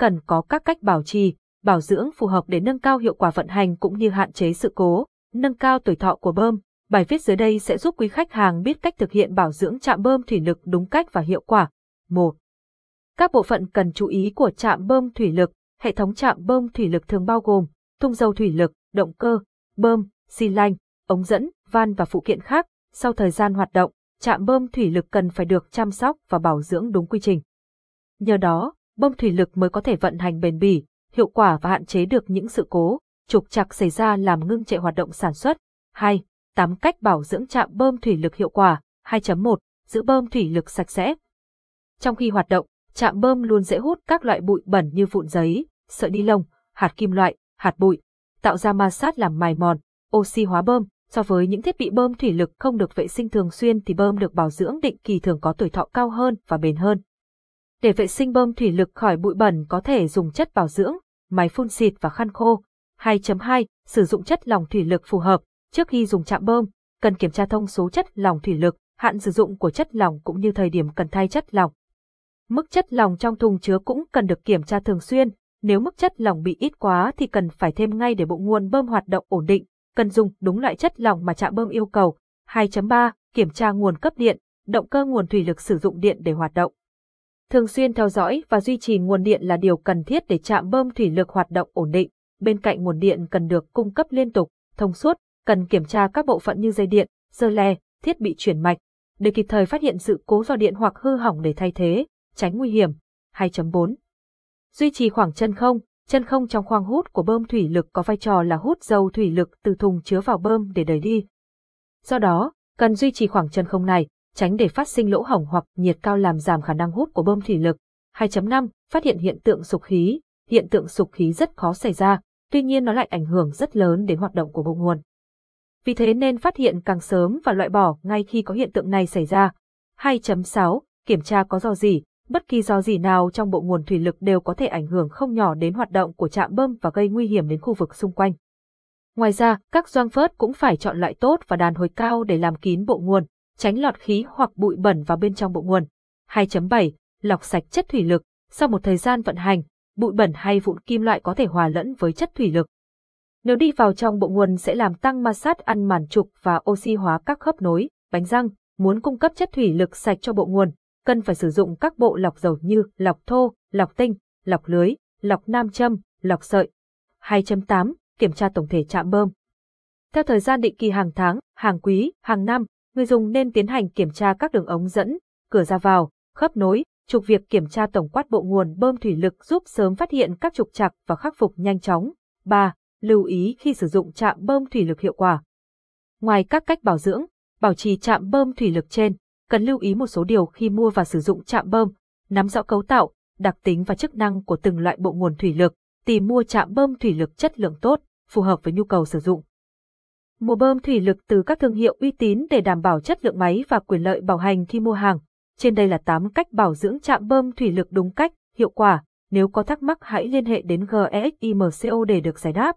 cần có các cách bảo trì, bảo dưỡng phù hợp để nâng cao hiệu quả vận hành cũng như hạn chế sự cố, nâng cao tuổi thọ của bơm. Bài viết dưới đây sẽ giúp quý khách hàng biết cách thực hiện bảo dưỡng trạm bơm thủy lực đúng cách và hiệu quả. 1. Các bộ phận cần chú ý của trạm bơm thủy lực, hệ thống trạm bơm thủy lực thường bao gồm thùng dầu thủy lực, động cơ, bơm, xi lanh, ống dẫn, van và phụ kiện khác. Sau thời gian hoạt động, trạm bơm thủy lực cần phải được chăm sóc và bảo dưỡng đúng quy trình. Nhờ đó, bơm thủy lực mới có thể vận hành bền bỉ, hiệu quả và hạn chế được những sự cố, trục trặc xảy ra làm ngưng trệ hoạt động sản xuất. 2. 8 cách bảo dưỡng trạm bơm thủy lực hiệu quả. 2.1. Giữ bơm thủy lực sạch sẽ. Trong khi hoạt động, trạm bơm luôn dễ hút các loại bụi bẩn như vụn giấy, sợi ni lông, hạt kim loại, hạt bụi, tạo ra ma sát làm mài mòn, oxy hóa bơm. So với những thiết bị bơm thủy lực không được vệ sinh thường xuyên thì bơm được bảo dưỡng định kỳ thường có tuổi thọ cao hơn và bền hơn. Để vệ sinh bơm thủy lực khỏi bụi bẩn có thể dùng chất bảo dưỡng, máy phun xịt và khăn khô. 2.2. Sử dụng chất lỏng thủy lực phù hợp. Trước khi dùng chạm bơm, cần kiểm tra thông số chất lỏng thủy lực, hạn sử dụng của chất lỏng cũng như thời điểm cần thay chất lỏng. Mức chất lỏng trong thùng chứa cũng cần được kiểm tra thường xuyên, nếu mức chất lỏng bị ít quá thì cần phải thêm ngay để bộ nguồn bơm hoạt động ổn định, cần dùng đúng loại chất lỏng mà trạm bơm yêu cầu. 2.3. Kiểm tra nguồn cấp điện, động cơ nguồn thủy lực sử dụng điện để hoạt động. Thường xuyên theo dõi và duy trì nguồn điện là điều cần thiết để trạm bơm thủy lực hoạt động ổn định. Bên cạnh nguồn điện cần được cung cấp liên tục, thông suốt, cần kiểm tra các bộ phận như dây điện, dơ le, thiết bị chuyển mạch, để kịp thời phát hiện sự cố do điện hoặc hư hỏng để thay thế, tránh nguy hiểm. 2.4. Duy trì khoảng chân không, chân không trong khoang hút của bơm thủy lực có vai trò là hút dầu thủy lực từ thùng chứa vào bơm để đẩy đi. Do đó, cần duy trì khoảng chân không này, tránh để phát sinh lỗ hổng hoặc nhiệt cao làm giảm khả năng hút của bơm thủy lực. 2.5. Phát hiện hiện tượng sục khí. Hiện tượng sục khí rất khó xảy ra, tuy nhiên nó lại ảnh hưởng rất lớn đến hoạt động của bộ nguồn. Vì thế nên phát hiện càng sớm và loại bỏ ngay khi có hiện tượng này xảy ra. 2.6. Kiểm tra có do gì, bất kỳ do gì nào trong bộ nguồn thủy lực đều có thể ảnh hưởng không nhỏ đến hoạt động của trạm bơm và gây nguy hiểm đến khu vực xung quanh. Ngoài ra, các gioăng phớt cũng phải chọn loại tốt và đàn hồi cao để làm kín bộ nguồn, tránh lọt khí hoặc bụi bẩn vào bên trong bộ nguồn. 2.7. Lọc sạch chất thủy lực. Sau một thời gian vận hành, bụi bẩn hay vụn kim loại có thể hòa lẫn với chất thủy lực. Nếu đi vào trong bộ nguồn sẽ làm tăng ma sát ăn màn trục và oxy hóa các khớp nối, bánh răng. Muốn cung cấp chất thủy lực sạch cho bộ nguồn, cần phải sử dụng các bộ lọc dầu như lọc thô, lọc tinh, lọc lưới, lọc nam châm, lọc sợi. 2.8. Kiểm tra tổng thể trạm bơm. Theo thời gian định kỳ hàng tháng, hàng quý, hàng năm, người dùng nên tiến hành kiểm tra các đường ống dẫn, cửa ra vào, khớp nối, trục việc kiểm tra tổng quát bộ nguồn bơm thủy lực giúp sớm phát hiện các trục trặc và khắc phục nhanh chóng. 3. Lưu ý khi sử dụng trạm bơm thủy lực hiệu quả. Ngoài các cách bảo dưỡng, bảo trì trạm bơm thủy lực trên, cần lưu ý một số điều khi mua và sử dụng trạm bơm, nắm rõ cấu tạo, đặc tính và chức năng của từng loại bộ nguồn thủy lực, tìm mua trạm bơm thủy lực chất lượng tốt, phù hợp với nhu cầu sử dụng. Mua bơm thủy lực từ các thương hiệu uy tín để đảm bảo chất lượng máy và quyền lợi bảo hành khi mua hàng. Trên đây là 8 cách bảo dưỡng trạm bơm thủy lực đúng cách, hiệu quả. Nếu có thắc mắc hãy liên hệ đến GEXIMCO để được giải đáp.